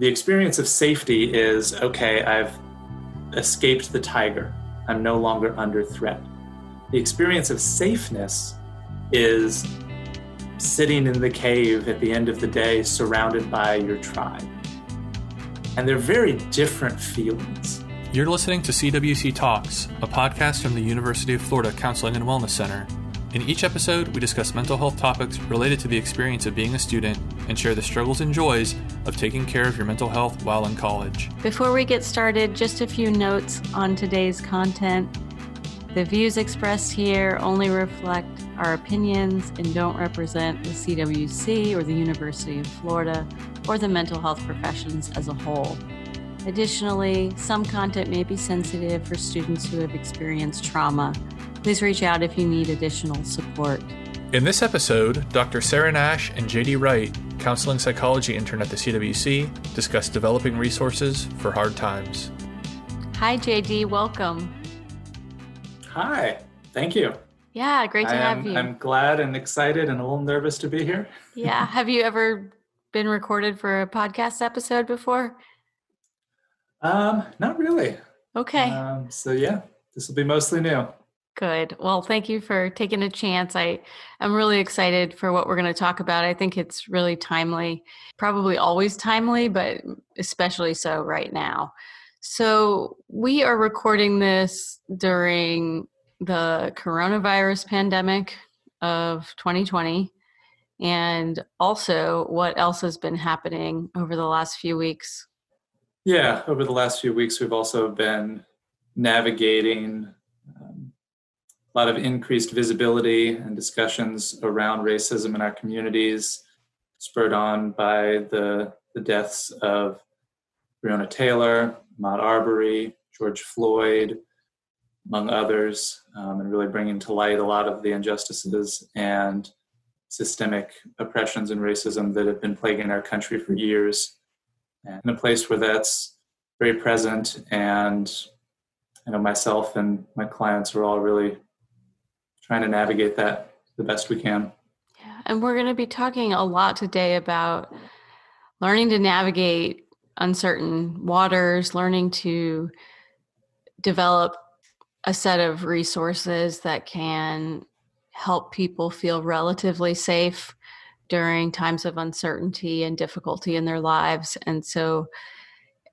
The experience of safety is okay, I've escaped the tiger, I'm no longer under threat. The experience of safeness is sitting in the cave at the end of the day surrounded by your tribe. And they're very different feelings. You're listening to CWC Talks, a podcast from the University of Florida Counseling and Wellness Center. In each episode, we discuss mental health topics related to the experience of being a student and share the struggles and joys of taking care of your mental health while in college. Before we get started, just a few notes on today's content. The views expressed here only reflect our opinions and don't represent the CWC or the University of Florida or the mental health professions as a whole. Additionally, some content may be sensitive for students who have experienced trauma. Please reach out if you need additional support. In this episode, Dr. Sarah Nash and JD Wright, counseling psychology intern at the CWC, discuss developing resources for hard times. Hi, JD. Welcome. Hi. Thank you. Yeah, great to I have am, you. I'm glad and excited and a little nervous to be here. yeah. Have you ever been recorded for a podcast episode before? Um, not really. Okay. Um, so yeah, this will be mostly new. Good. Well, thank you for taking a chance. I am really excited for what we're going to talk about. I think it's really timely, probably always timely, but especially so right now. So, we are recording this during the coronavirus pandemic of 2020 and also what else has been happening over the last few weeks. Yeah, over the last few weeks, we've also been navigating a lot of increased visibility and discussions around racism in our communities, spurred on by the, the deaths of Breonna Taylor, Ahmaud Arbery, George Floyd, among others, um, and really bringing to light a lot of the injustices and systemic oppressions and racism that have been plaguing our country for years. And in a place where that's very present, and I know myself and my clients are all really trying to navigate that the best we can. Yeah, and we're going to be talking a lot today about learning to navigate uncertain waters, learning to develop a set of resources that can help people feel relatively safe during times of uncertainty and difficulty in their lives. And so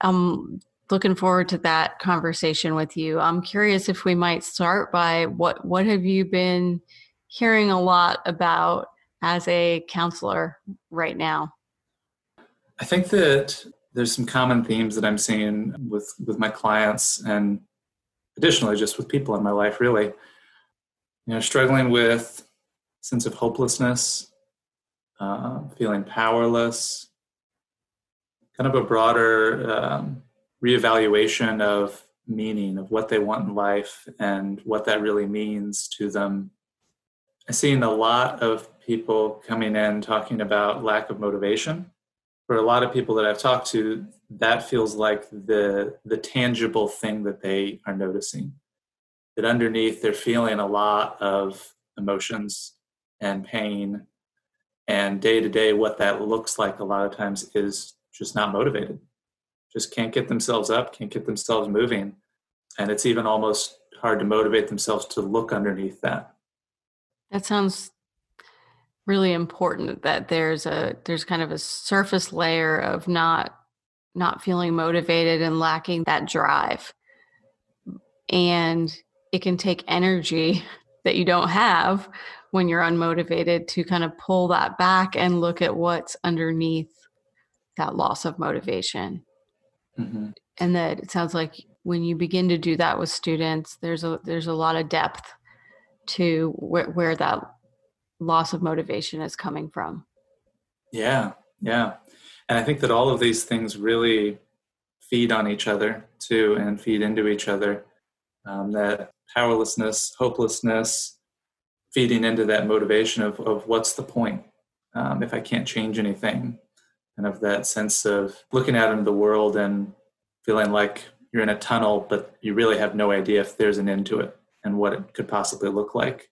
I'm looking forward to that conversation with you. I'm curious if we might start by what what have you been hearing a lot about as a counselor right now? I think that there's some common themes that I'm seeing with with my clients and additionally just with people in my life really. You know, struggling with sense of hopelessness, uh, feeling powerless, kind of a broader um, reevaluation of meaning of what they want in life and what that really means to them. I've seen a lot of people coming in talking about lack of motivation. For a lot of people that I've talked to, that feels like the the tangible thing that they are noticing. That underneath they're feeling a lot of emotions and pain and day to day what that looks like a lot of times is just not motivated just can't get themselves up can't get themselves moving and it's even almost hard to motivate themselves to look underneath that That sounds really important that there's a there's kind of a surface layer of not not feeling motivated and lacking that drive. And it can take energy that you don't have when you're unmotivated to kind of pull that back and look at what's underneath that loss of motivation. Mm-hmm. And that it sounds like when you begin to do that with students, there's a there's a lot of depth to where, where that loss of motivation is coming from. yeah yeah and i think that all of these things really feed on each other too and feed into each other um, that powerlessness hopelessness feeding into that motivation of, of what's the point um, if i can't change anything and of that sense of looking out into the world and feeling like you're in a tunnel but you really have no idea if there's an end to it and what it could possibly look like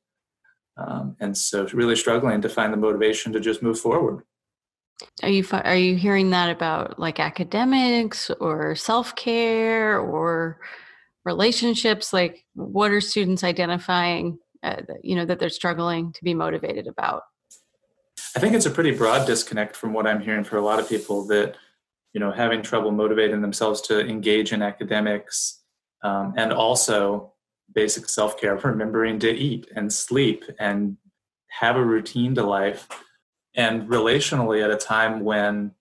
um, and so really struggling to find the motivation to just move forward Are you are you hearing that about like academics or self care or relationships? Like, what are students identifying? Uh, you know that they're struggling to be motivated about. I think it's a pretty broad disconnect from what I'm hearing for a lot of people that you know having trouble motivating themselves to engage in academics um, and also basic self-care remembering to eat and sleep and have a routine to life and relationally at a time when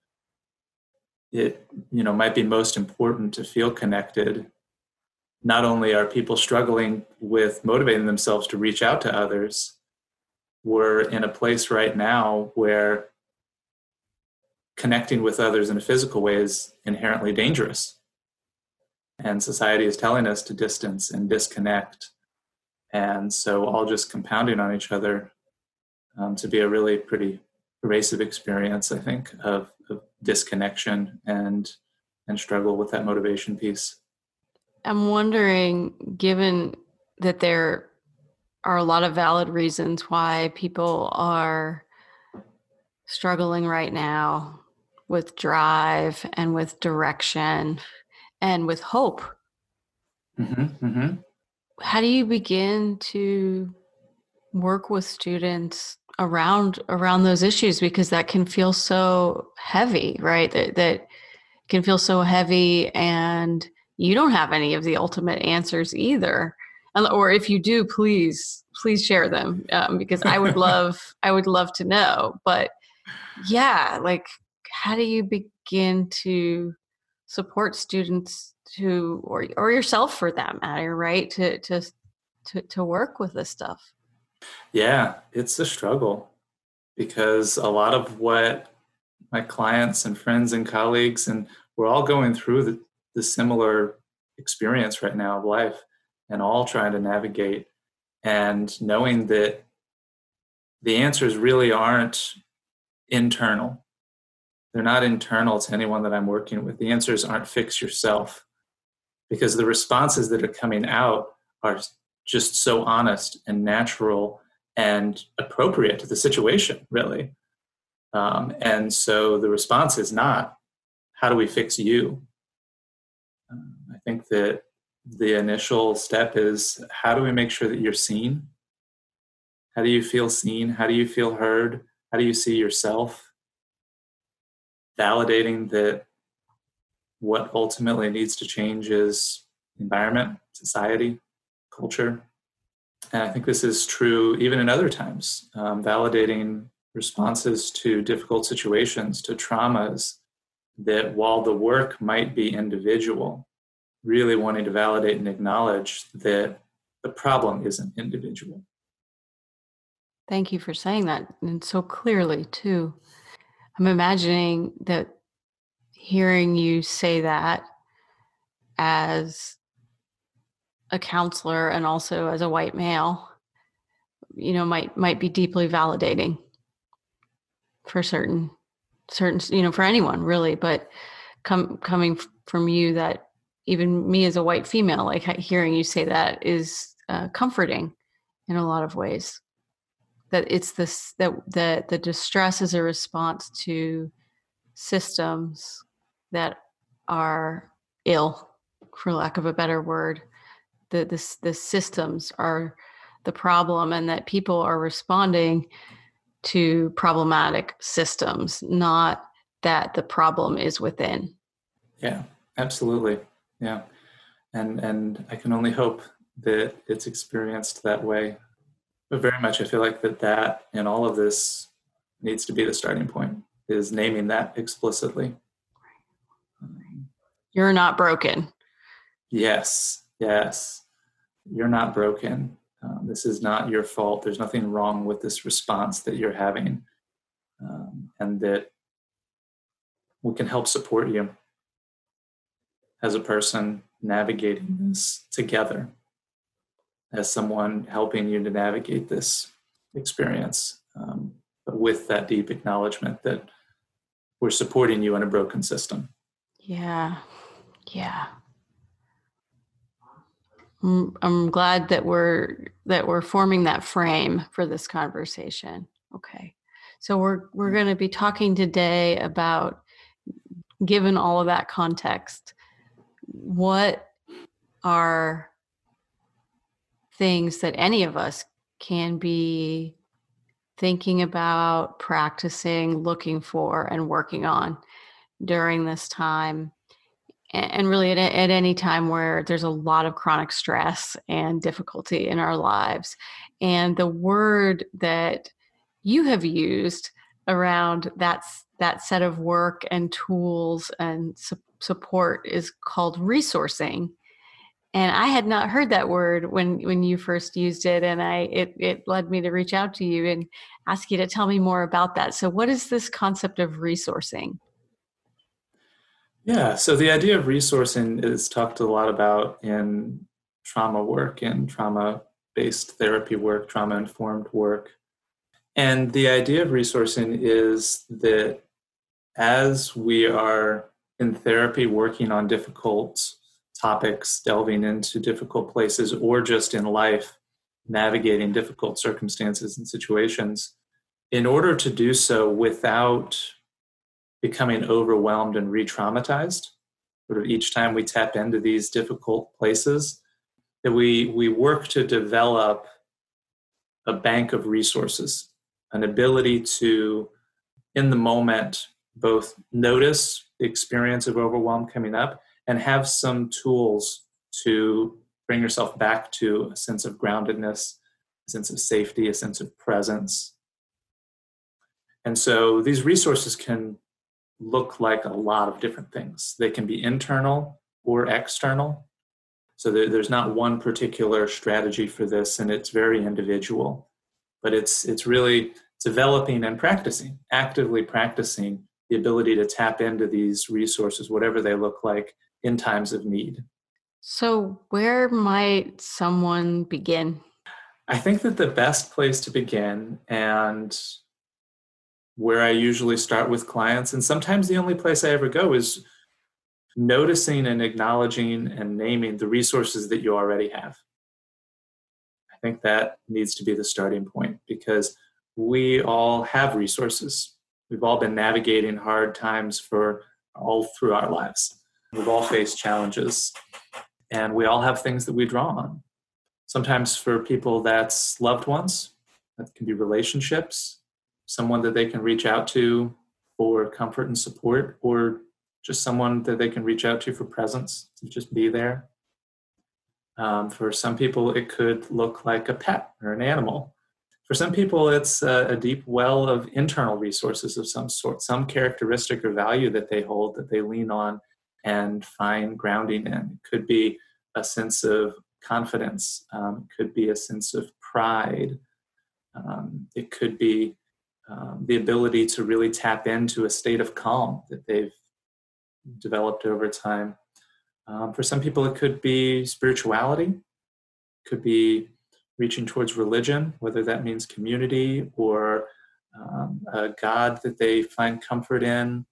it you know might be most important to feel connected not only are people struggling with motivating themselves to reach out to others we're in a place right now where connecting with others in a physical way is inherently dangerous. And society is telling us to distance and disconnect. And so, all just compounding on each other um, to be a really pretty pervasive experience, I think, of, of disconnection and and struggle with that motivation piece. I'm wondering, given that there are a lot of valid reasons why people are struggling right now with drive and with direction and with hope. Mm-hmm, mm-hmm. How do you begin to work with students around around those issues because that can feel so heavy, right? That that can feel so heavy and you don't have any of the ultimate answers either. Or if you do, please please share them um, because I would love I would love to know. But yeah, like how do you begin to support students to or or yourself for that matter right? To to to, to work with this stuff. Yeah it's a struggle because a lot of what my clients and friends and colleagues and we're all going through the, the similar experience right now of life and all trying to navigate and knowing that the answers really aren't internal they're not internal to anyone that I'm working with. The answers aren't fix yourself because the responses that are coming out are just so honest and natural and appropriate to the situation, really. Um, and so the response is not, how do we fix you? Um, I think that the initial step is, how do we make sure that you're seen? How do you feel seen? How do you feel heard? How do you see yourself? validating that what ultimately needs to change is environment, society, culture. And I think this is true even in other times, um, validating responses to difficult situations, to traumas, that while the work might be individual, really wanting to validate and acknowledge that the problem isn't individual. Thank you for saying that and so clearly, too. I'm imagining that hearing you say that as a counselor and also as a white male, you know, might might be deeply validating for certain certain you know for anyone really but come coming from you that even me as a white female like hearing you say that is uh, comforting in a lot of ways. That it's this that that the distress is a response to systems that are ill for lack of a better word. The the, the systems are the problem and that people are responding to problematic systems not that the problem is within. Yeah absolutely yeah and and i can only hope that it's experienced that way but very much, I feel like that that in all of this needs to be the starting point is naming that explicitly. You're not broken. Yes, yes. You're not broken. Um, this is not your fault. There's nothing wrong with this response that you're having. Um, and that we can help support you as a person navigating mm-hmm. this together as someone helping you to navigate this experience, um, but with that deep acknowledgement that we're supporting you in a broken system. Yeah, yeah. Mm, I'm glad that we're that we're forming that frame for this conversation. Okay. So we're we're mm. going to be talking today about given all of that context, what are things that any of us can be thinking about, practicing, looking for, and working on during this time. And really, at, at any time where there's a lot of chronic stress and difficulty in our lives. And the word that you have used around that's that set of work and tools and su- support is called resourcing. And i had not heard that word when when you first used it and i it, it led me to reach out to you and ask you to tell me more about that. So what is this concept of resourcing? Yeah so the idea of resourcing is talked a lot about in trauma work and trauma based therapy work trauma informed work. And the idea of resourcing is that as we are in therapy working on difficult topics, delving into difficult places, or just in life, navigating difficult circumstances and situations, in order to do so without becoming overwhelmed and re traumatized, sort of each time we tap into these difficult places, that we, we work to develop a bank of resources, an ability to, in the moment, both notice experience of overwhelm coming up and have some tools to bring yourself back to a sense of groundedness, a sense of safety, a sense of presence. And so these resources can look like a lot of different things. They can be internal or external. So there's not one particular strategy for this, and it's very individual. But it's it's really developing and practicing, actively practicing the ability to tap into these resources, whatever they look like, in times of need. So, where might someone begin? I think that the best place to begin, and where I usually start with clients, and sometimes the only place I ever go, is noticing and acknowledging and naming the resources that you already have. I think that needs to be the starting point because we all have resources. We've all been navigating hard times for all through our lives. We've all faced challenges, and we all have things that we draw on. Sometimes for people, that's loved ones, that can be relationships, someone that they can reach out to for comfort and support, or just someone that they can reach out to for presence, to just be there. Um, for some people, it could look like a pet or an animal. For some people, it's a, a, deep well of internal resources of some sort, some characteristic or value that they hold that they lean on and find grounding in. It could be a sense of confidence, um, could be a sense of pride, um, it could be um, the ability to really tap into a state of calm that they've developed over time. Um, for some people, it could be spirituality, could be reaching towards religion, whether that means community or um, a God that they find comfort in,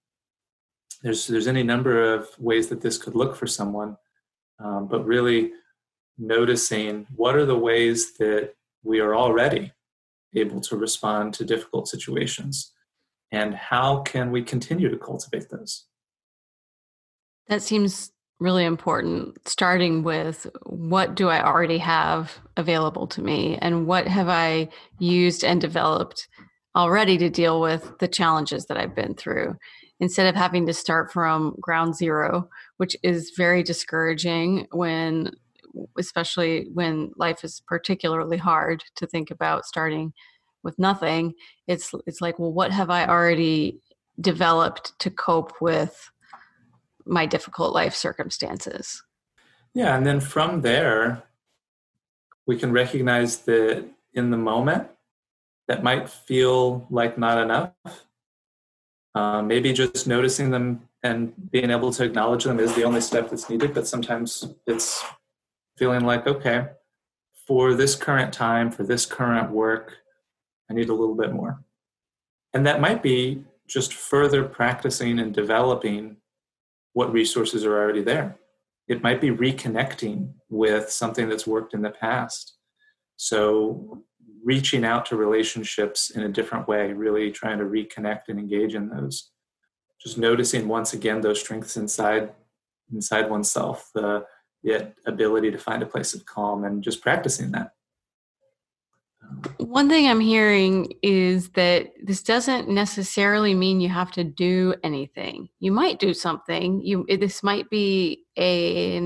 there's there's any number of ways that this could look for someone, um, but really noticing what are the ways that we are already able to respond to difficult situations, and how can we continue to cultivate those. That seems really important starting with what do i already have available to me and what have i used and developed already to deal with the challenges that i've been through? Instead of having to start from ground zero, which is very discouraging when especially when life is particularly hard to think about starting with nothing it's it's like well what have i already developed to cope with my difficult life circumstances yeah and then from there we can recognize that in the moment that might feel like not enough uh, maybe just noticing them and being able to acknowledge them is the only step that's needed, but sometimes it's feeling like, okay, for this current time, for this current work, I need a little bit more. And that might be just further practicing and developing what resources are already there. It might be reconnecting with something that's worked in the past. So reaching out to relationships in a different way, really trying to reconnect and engage in those. Just noticing once again those strengths inside inside oneself, the, the ability to find a place of calm, and just practicing that. One thing I'm hearing is that this doesn't necessarily mean you have to do anything. You might do something. You this might be a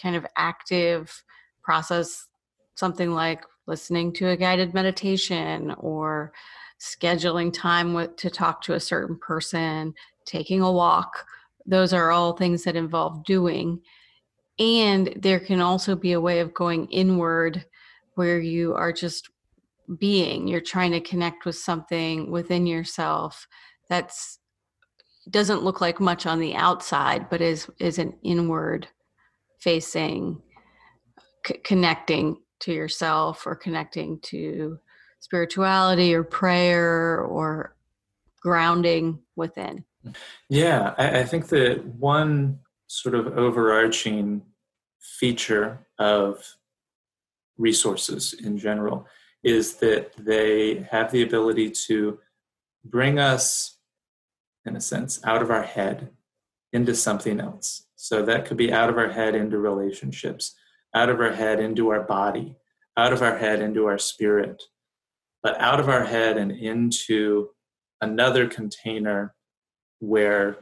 kind of active process, something like listening to a guided meditation or scheduling time with, to talk to a certain person, taking a walk. Those are all things that involve doing. And there can also be a way of going inward where you are just being you're trying to connect with something within yourself that's doesn't look like much on the outside but is is an inward facing c- connecting to yourself or connecting to spirituality or prayer or grounding within. Yeah I, I think that one sort of overarching feature of resources in general is that they have the ability to bring us, in a sense, out of our head into something else. So that could be out of our head into relationships, out of our head into our body, out of our head into our spirit, but out of our head and into another container where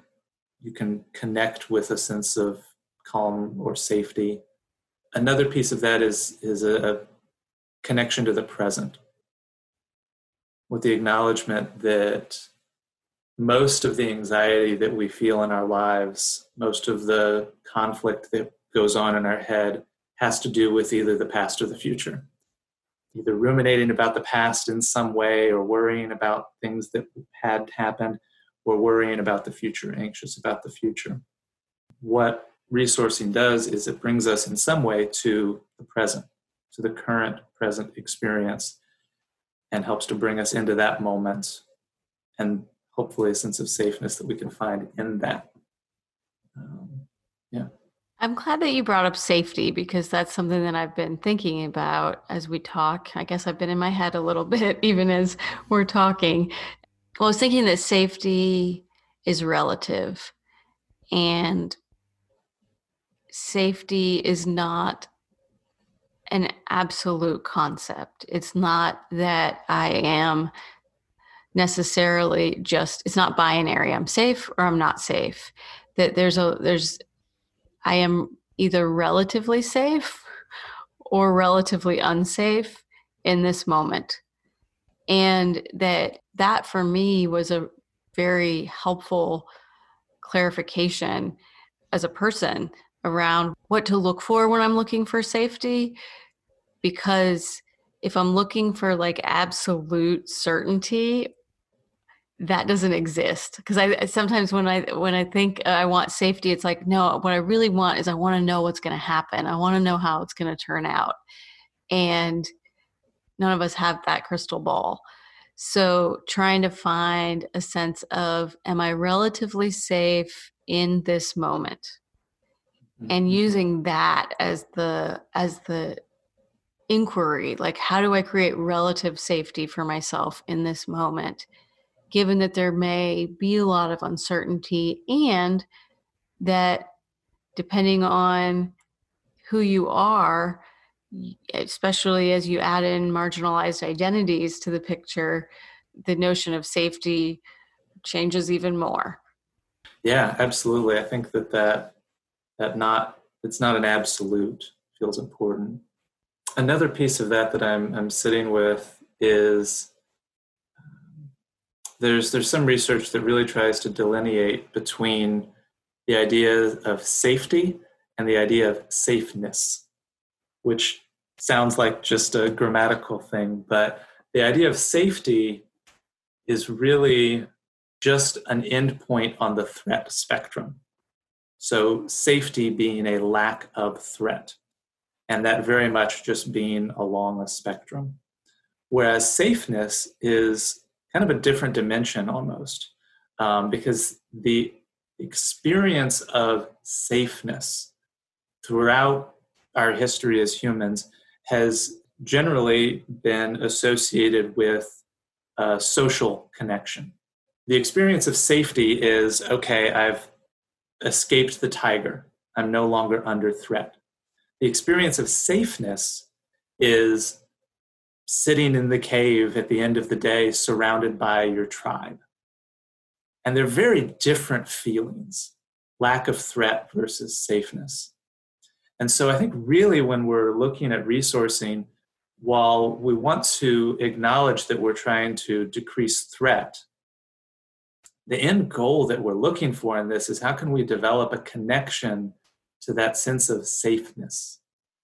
you can connect with a sense of calm or safety. Another piece of that is, is a, connection to the present with the acknowledgement that most of the anxiety that we feel in our lives, most of the conflict that goes on in our head, has to do with either the past or the future. Either ruminating about the past in some way, or worrying about things that had happened, or worrying about the future, anxious about the future. What resourcing does is it brings us in some way to the present to the current present experience and helps to bring us into that moment and hopefully a sense of safeness that we can find in that. Um, yeah. I'm glad that you brought up safety because that's something that I've been thinking about as we talk. I guess I've been in my head a little bit even as we're talking. Well, I was thinking that safety is relative and safety is not an absolute concept. It's not that I am necessarily just it's not binary. I'm safe or I'm not safe. That there's a there's I am either relatively safe or relatively unsafe in this moment. And that that for me was a very helpful clarification as a person around what to look for when I'm looking for safety because if I'm looking for like absolute certainty, that doesn't exist. Because I sometimes when I when I think uh, I want safety, it's like no. What I really want is I want to know what's going to happen. I want to know how it's going to turn out, and none of us have that crystal ball. So trying to find a sense of am I relatively safe in this moment, and mm-hmm. using that as the as the inquiry like how do i create relative safety for myself in this moment given that there may be a lot of uncertainty and that depending on who you are especially as you add in marginalized identities to the picture the notion of safety changes even more yeah absolutely i think that that that not it's not an absolute feels important another piece of that that I'm, I'm sitting with is um, there's there's some research that really tries to delineate between the idea of safety and the idea of safeness, which sounds like just a grammatical thing, but the idea of safety is really just an endpoint on the threat spectrum. So, safety being a lack of threat and that very much just being along a spectrum. Whereas safeness is kind of a different dimension almost, um, because the experience of safeness throughout our history as humans has generally been associated with uh, social connection. The experience of safety is okay, I've escaped the tiger, I'm no longer under threat. The experience of safeness is sitting in the cave at the end of the day surrounded by your tribe. And they're very different feelings lack of threat versus safeness. And so I think really when we're looking at resourcing, while we want to acknowledge that we're trying to decrease threat, the end goal that we're looking for in this is how can we develop a connection to that sense of safeness,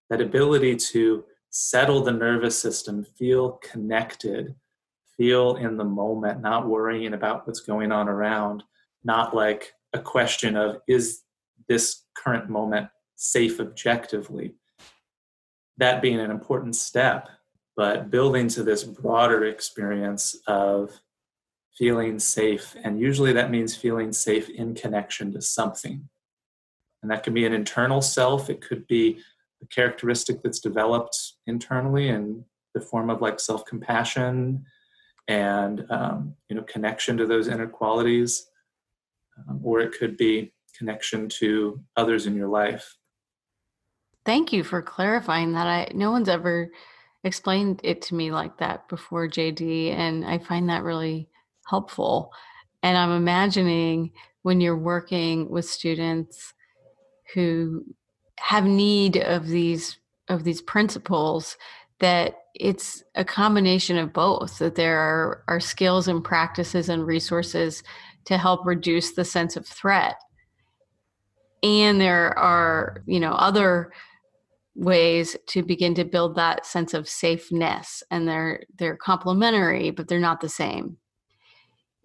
that ability to settle the nervous system, feel connected, feel in the moment, not worrying about what's going on around, not like a question of is this current moment safe objectively? That being an important step, but building to this broader experience of feeling safe. And usually that means feeling safe in connection to something. And that can be an internal self, it could be a characteristic that's developed internally in the form of like self compassion and um, you know connection to those inner qualities um, or it could be connection to others in your life thank you for clarifying that i no one's ever explained it to me like that before jd and i find that really helpful and i'm imagining when you're working with students who have need of these of these principles that it's a combination of both that there are, are skills and practices and resources to help reduce the sense of threat. And there are you know other ways to begin to build that sense of safeness and they're they're complementary but they're not the same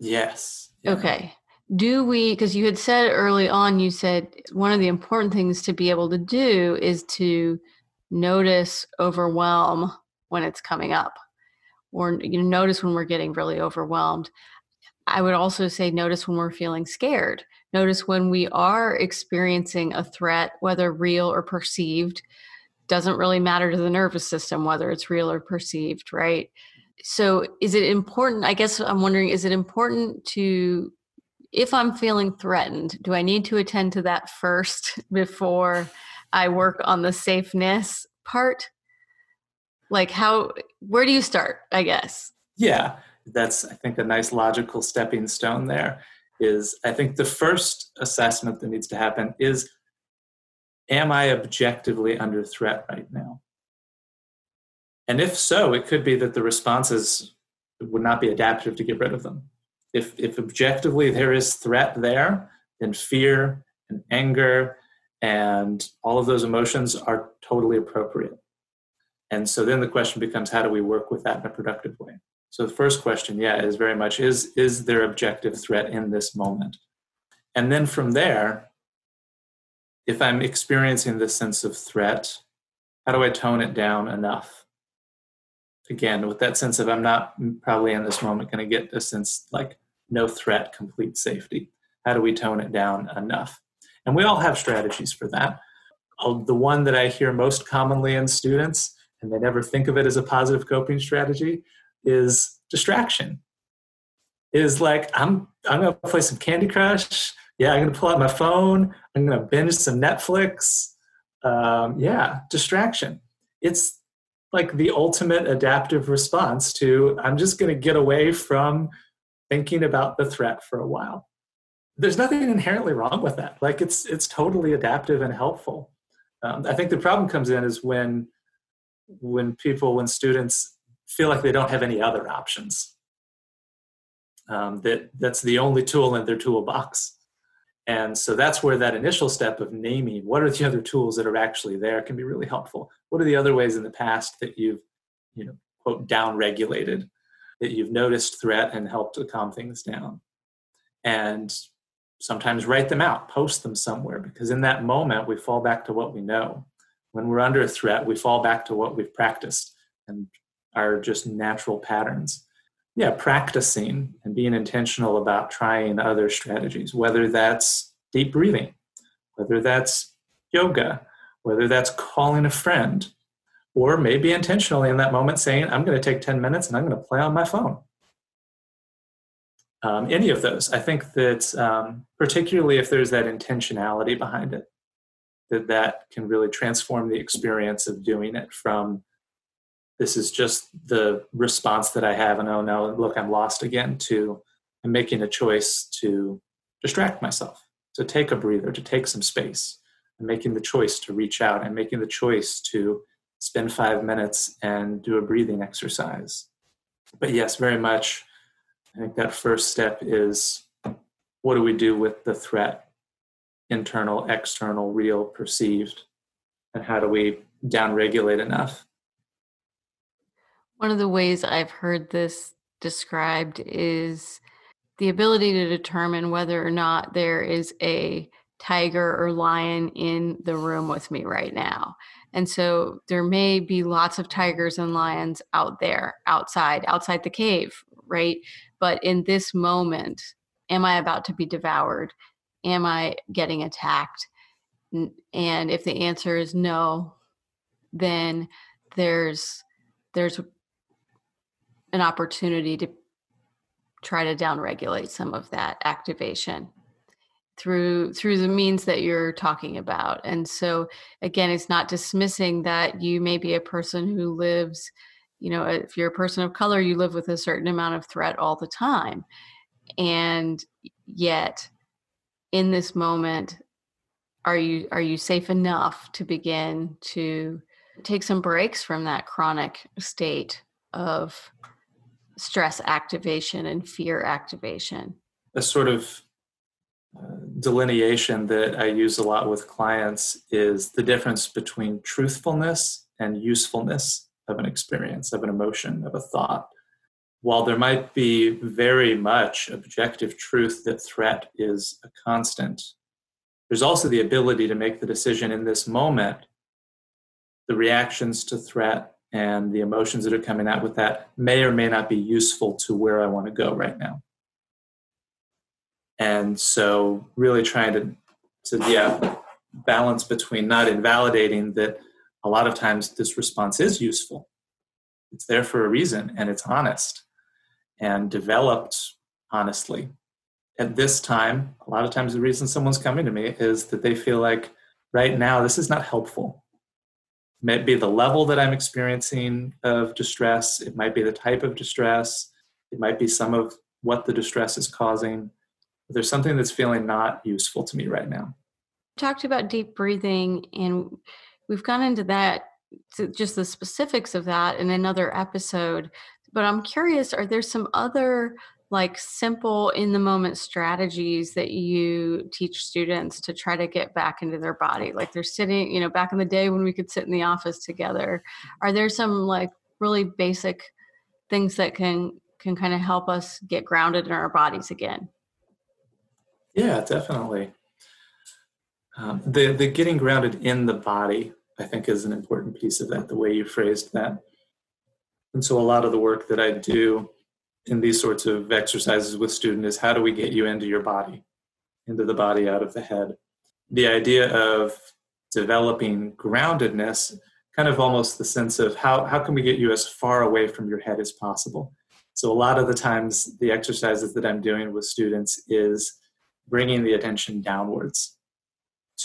yes. Yeah. okay. Do we because you had said early on you said one of the important things to be able to do is to notice overwhelm when it's coming up or you know notice when we're getting really overwhelmed. I would also say notice when we're feeling scared. Notice when we are experiencing a threat whether real or perceived doesn't really matter to the nervous system whether it's real or perceived right so is it important i guess i'm wondering is it important to if I'm feeling threatened, do I need to attend to that first before I work on the safeness part? Like, how, where do you start, I guess? Yeah, that's, I think, a nice logical stepping stone there. Is I think the first assessment that needs to happen is Am I objectively under threat right now? And if so, it could be that the responses would not be adaptive to get rid of them if, if objectively there is threat there, then fear and anger and all of those emotions are totally appropriate. And so then the question becomes how do we work with that in a productive way? So the first question, yeah, is very much is is there objective threat in this moment? And then from there, if I'm experiencing this sense of threat, how do I tone it down enough? Again, with that sense of I'm not probably in this moment going to get a sense like no threat, complete safety. How do we tone it down enough? And we all have strategies for that. The one that I hear most commonly in students, and they never think of it as a positive coping strategy, is distraction. Is like I'm I'm gonna play some Candy Crush. Yeah, I'm gonna pull out my phone. I'm gonna binge some Netflix. Um, yeah, distraction. It's like the ultimate adaptive response to I'm just gonna get away from thinking about the threat for a while. There's nothing inherently wrong with that. Like it's it's totally adaptive and helpful. Um, I think the problem comes in is when when people when students feel like they don't have any other options. Um, that that's the only tool in their toolbox. And so that's where that initial step of naming what are the other tools that are actually there can be really helpful. What are the other ways in the past that you've, you know, quote, down regulated that you've noticed threat and helped to calm things down. And sometimes write them out, post them somewhere, because in that moment we fall back to what we know. When we're under a threat, we fall back to what we've practiced and are just natural patterns. Yeah, practicing and being intentional about trying other strategies, whether that's deep breathing, whether that's yoga, whether that's calling a friend, or maybe intentionally in that moment saying, I'm going to take 10 minutes and I'm going to play on my phone. Um, any of those. I think that um, particularly if there's that intentionality behind it, that that can really transform the experience of doing it from this is just the response that I have and oh no, look, I'm lost again to I'm making a choice to distract myself, to take a breather, to take some space. I'm making the choice to reach out. I'm making the choice to spend five minutes and do a breathing exercise. But yes, very much, I think that first step is what do we do with the threat? Internal, external, real, perceived. And how do we downregulate enough? One of the ways I've heard this described is the ability to determine whether or not there is a tiger or lion in the room with me right now. And so there may be lots of tigers and lions out there, outside, outside the cave, right? But in this moment, am I about to be devoured? Am I getting attacked? And if the answer is no, then there's there's an opportunity to try to downregulate some of that activation through through the means that you're talking about. And so again it's not dismissing that you may be a person who lives you know if you're a person of color you live with a certain amount of threat all the time. And yet in this moment are you are you safe enough to begin to take some breaks from that chronic state of stress activation and fear activation a sort of uh, delineation that I use a lot with clients is the difference between truthfulness and usefulness of an experience, of an emotion, of a thought. While there might be very much objective truth that threat is a constant, there's also the ability to make the decision in this moment. The reactions to threat and the emotions that are coming out with that may or may not be useful to where I want to go right now. And so really trying to to yeah balance between not invalidating that a lot of times this response is useful. It's there for a reason and it's honest and developed honestly. At this time a lot of times the reason someone's coming to me is that they feel like right now this is not helpful might be the level that i'm experiencing of distress it might be the type of distress it might be some of what the distress is causing there's something that's feeling not useful to me right now. Talked about deep breathing, and we've gone into that, just the specifics of that in another episode. But I'm curious are there some other like simple in the moment strategies that you teach students to try to get back into their body like they're sitting you know back in the day when we could sit in the office together are there some like really basic things that can can kind of help us get grounded in our bodies again yeah, definitely. Um, the the getting grounded in the body, I think, is an important piece of that. The way you phrased that, and so a lot of the work that I do in these sorts of exercises with students is how do we get you into your body, into the body, out of the head. The idea of developing groundedness, kind of almost the sense of how how can we get you as far away from your head as possible. So a lot of the times, the exercises that I'm doing with students is bringing the attention downwards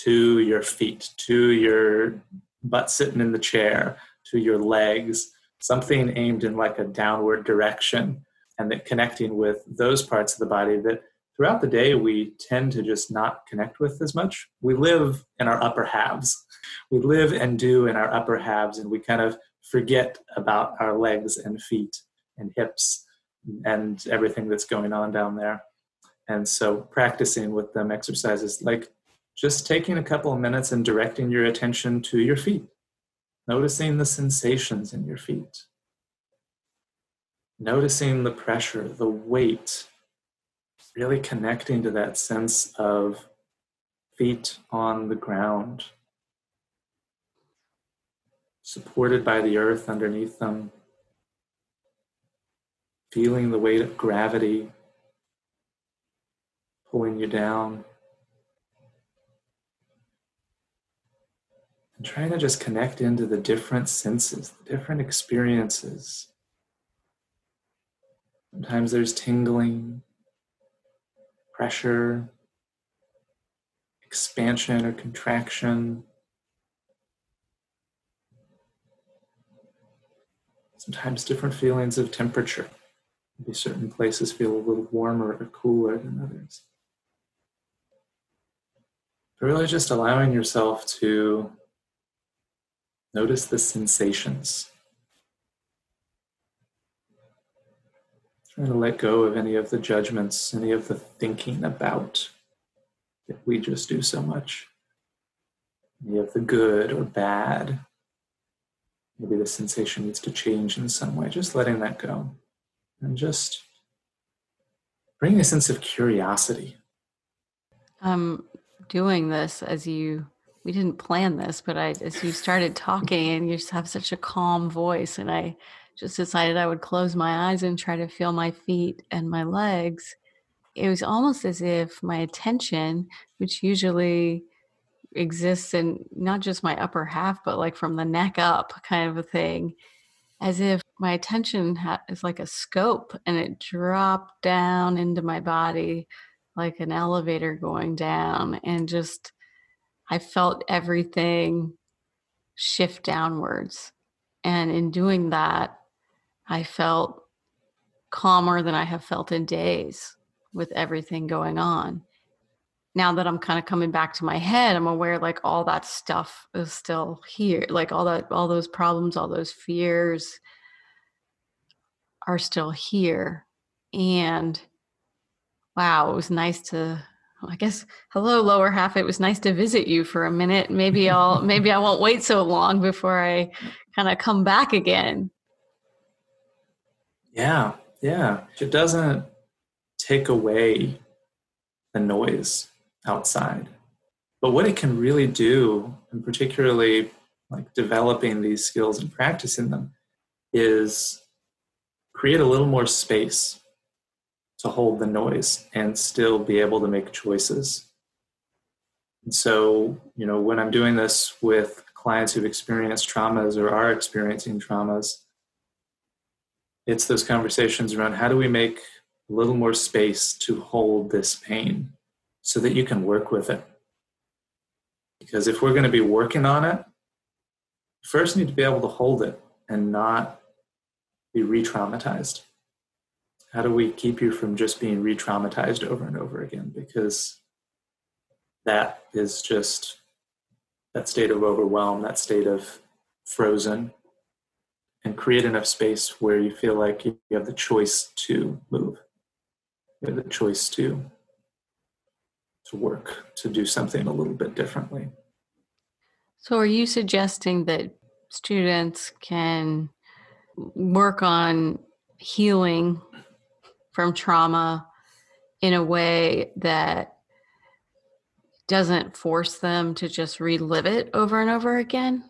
to your feet, to your butt sitting in the chair, to your legs, something aimed in like a downward direction, and that connecting with those parts of the body that throughout the day we tend to just not connect with as much. We live in our upper halves. We live and do in our upper halves, and we kind of forget about our legs and feet and hips and everything that's going on down there. And so practicing with them exercises like just taking a couple of minutes and directing your attention to your feet, noticing the sensations in your feet, noticing the pressure, the weight, really connecting to that sense of feet on the ground, supported by the earth underneath them, feeling the weight of gravity pulling you down. and trying to just connect into the different senses, the different experiences. Sometimes there's tingling, pressure, expansion or contraction. Sometimes different feelings of temperature. Maybe certain places feel a little warmer or cooler than others. But really just allowing yourself to notice the sensations. Trying to let go of any of the judgments, any of the thinking about that we just do so much. Any of the good or bad. Maybe the sensation needs to change in some way. Just letting that go. And just bringing a sense of curiosity. I'm doing this as you we didn't plan this, but I as you started talking and you just have such a calm voice and I just decided I would close my eyes and try to feel my feet and my legs. It was almost as if my attention, which usually exists in not just my upper half, but like from the neck up kind of a thing, as if my attention ha- is like a scope and it dropped down into my body like an elevator going down and just I felt everything shift downwards. And in doing that, I felt calmer than I have felt in days with everything going on. Now that I'm kind of coming back to my head, I'm aware like all that stuff is still here. Like all that, all those problems, all those fears are still here. And wow, it was nice to I guess hello lower half. It was nice to visit you for a minute. Maybe I'll maybe I won't wait so long before I kind of come back again. Yeah, yeah. It doesn't take away the noise outside. But what it can really do, and particularly like developing these skills and practicing them, is create a little more space to hold the noise and still be able to make choices. And so, you know, when I'm doing this with clients who've experienced traumas or are experiencing traumas, it's those conversations around how do we make a little more space to hold this pain so that you can work with it. Because if we're going to be working on it, first need to be able to hold it and not be re traumatized. How do we keep you from just being re traumatized over and over again? Because that is just that state of overwhelm, that state of frozen, and create enough space where you feel like you have the choice to move. You have the choice to to work, to do something a little bit differently. So are you suggesting that students can work on healing from trauma in a way that doesn't force them to just relive it over and over again?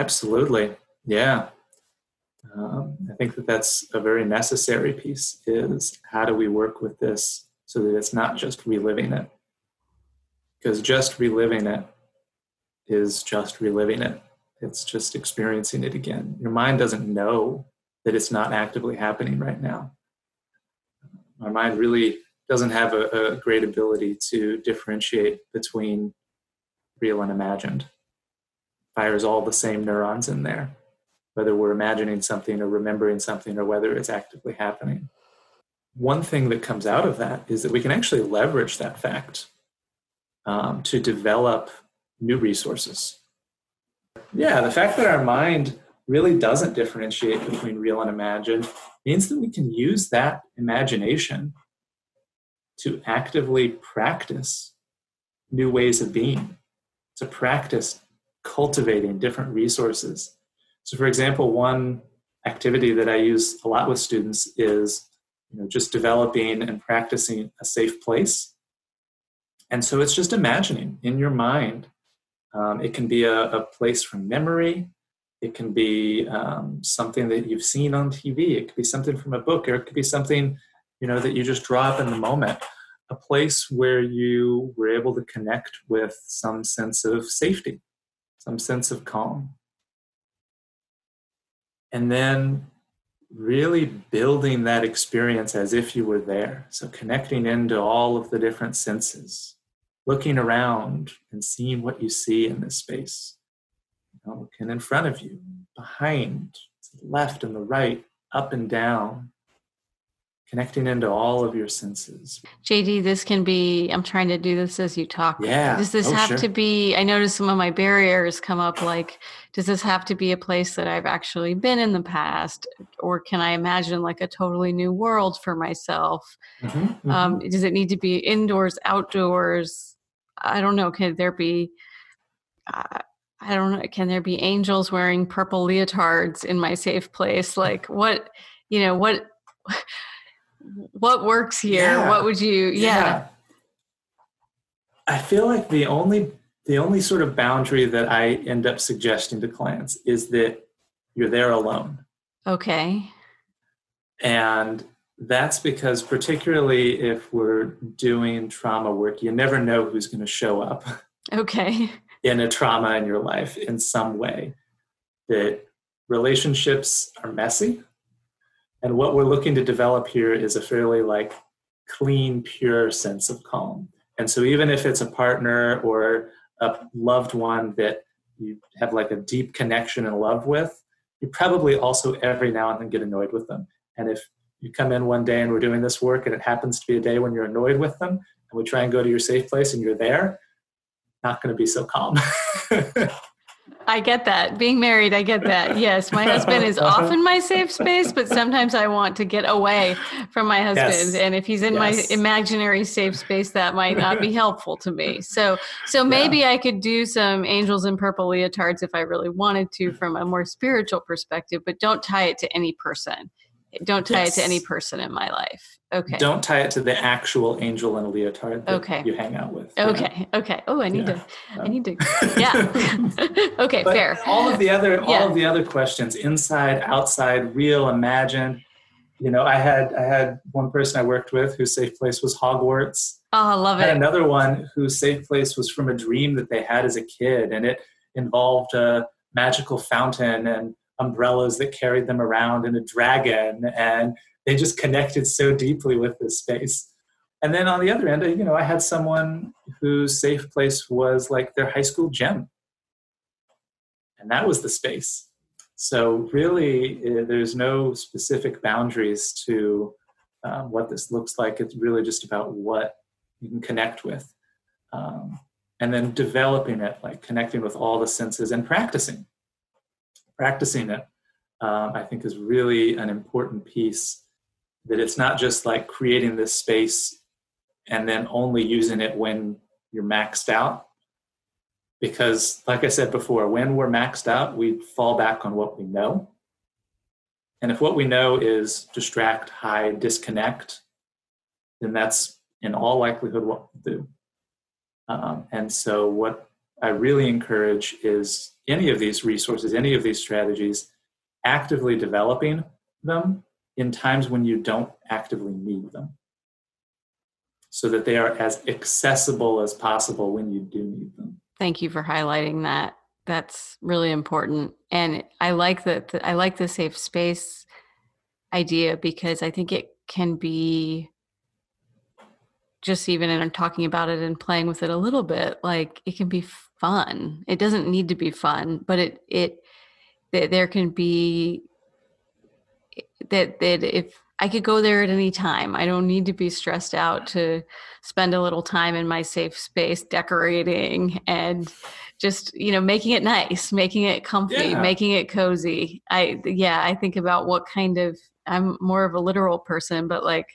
Absolutely. Yeah. Um, I think that that's a very necessary piece is how do we work with this so that it's not just reliving it? Because just reliving it is just reliving it. It's just experiencing it again. Your mind doesn't know that it's not actively happening right now. My mind really doesn't have a, a great ability to differentiate between real and imagined. Fires all the same neurons in there, whether we're imagining something or remembering something or whether it's actively happening. One thing that comes out of that is that we can actually leverage that fact um, to develop new resources. Yeah, the fact that our mind really doesn't differentiate between real and imagined means that we can use that imagination to actively practice new ways of being, to practice cultivating different resources. So, for example, one activity that I use a lot with students is you know, just developing and practicing a safe place. And so it's just imagining in your mind. Um, it can be a, a place from memory, it can be um, something that you've seen on TV. It could be something from a book, or it could be something you know that you just draw up in the moment. a place where you were able to connect with some sense of safety, some sense of calm. And then really building that experience as if you were there. So connecting into all of the different senses, looking around and seeing what you see in this space. You know, looking in front of you, behind, to the left and the right, up and down, connecting into all of your senses. JD, this can be, I'm trying to do this as you talk. Yeah. Does this Oh, have sure. to be, I noticed some of my barriers come up like, does this have to be a place that I've actually been in the past? Or can I imagine like a totally new world for myself? Mhm, mhm. Um, does it need to be indoors, outdoors? I don't know. Can there be, uh, I don't know, can there be angels wearing purple leotards in my safe place? Like what, you know, what, what works here? Yeah. What would you, yeah. I feel like the only the only sort of boundary that I end up suggesting to clients is that you're there alone. Okay. And that's because particularly if we're doing trauma work, you never know who's going to show up Okay. in a trauma in your life in some way. That relationships are messy. And what we're looking to develop here is a fairly like clean, pure sense of calm. And so even if it's a partner or a loved one that you have like a deep connection and love with, you probably also every now and then get annoyed with them. And if you come in one day and we're doing this work and it happens to be a day when you're annoyed with them and we try and go to your safe place and you're there, not going to be so calm. I get that. Being married, I get that. Yes, my husband is uh-huh. often my safe space, but sometimes I want to get away from my husband. Yes. And if he's in Yes. my imaginary safe space, that might not be helpful to me. So, so maybe I could do some angels in purple leotards if I really wanted to from a more spiritual perspective, but don't tie it to any person. Don't tie it to any person in my life. Okay. Don't tie it to the actual angel in a leotard that Okay. you hang out with. you know? Okay. Okay. Oh, I need Yeah. to. I need to. Yeah. okay. But fair. all of the other all Yeah. of the other questions, inside, outside, real, imagined. You know, I had I had one person I worked with whose safe place was Hogwarts. Oh, I love I had it. another one whose safe place was from a dream that they had as a kid, and it involved a magical fountain and umbrellas that carried them around and a dragon, and they just connected so deeply with this space. And then on the other end, you know, I had someone whose safe place was like their high school gym, and that was the space. So really, eh, there's no specific boundaries to um, what this looks like. It's really just about what you can connect with. Um, and then developing it, like connecting with all the senses and practicing. Practicing it, um, I think, is really an important piece. That it's not just like creating this space and then only using it when you're maxed out. Because, like I said before, when we're maxed out, we fall back on what we know. And if what we know is distract, hide, disconnect, then that's in all likelihood what we'll do. Um, and so, what I really encourage is any of these resources, any of these strategies, actively developing them in times when you don't actively need them so that they are as accessible as possible when you do need them. Thank you for highlighting that. That's really important. And I like that I like the safe space idea because I think it can be just even in talking about it and playing with it a little bit, like it can be fun. It doesn't need to be fun, but it it that there can be that that if I could go there at any time. I don't need to be stressed out to spend a little time in my safe space decorating and just, you know, making it nice, making it comfy, Yeah. making it cozy. I yeah, I think about what kind of I'm more of a literal person, but like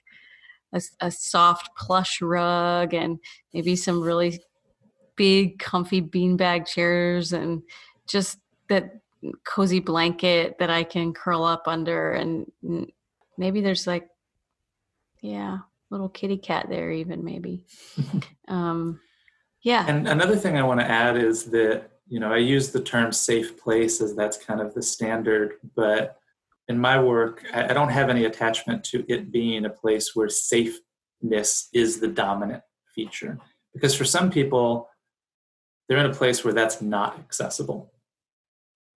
a soft plush rug and maybe some really big comfy beanbag chairs and just that cozy blanket that I can curl up under and maybe there's like yeah little kitty cat there even maybe um yeah And another thing I want to add is that, you know, I use the term safe place as that's kind of the standard, but in my work, I don't have any attachment to it being a place where safeness is the dominant feature. Because for some people, they're in a place where that's not accessible.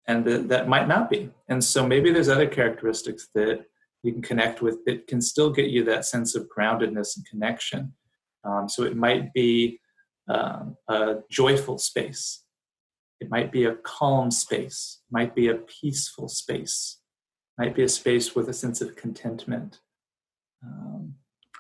And that, that might not be. And so maybe there's other characteristics that you can connect with that can still get you that sense of groundedness and connection. Um, so it might be um, a joyful space. It might be a calm space. It might be a peaceful space. Might be a space with a sense of contentment. Um,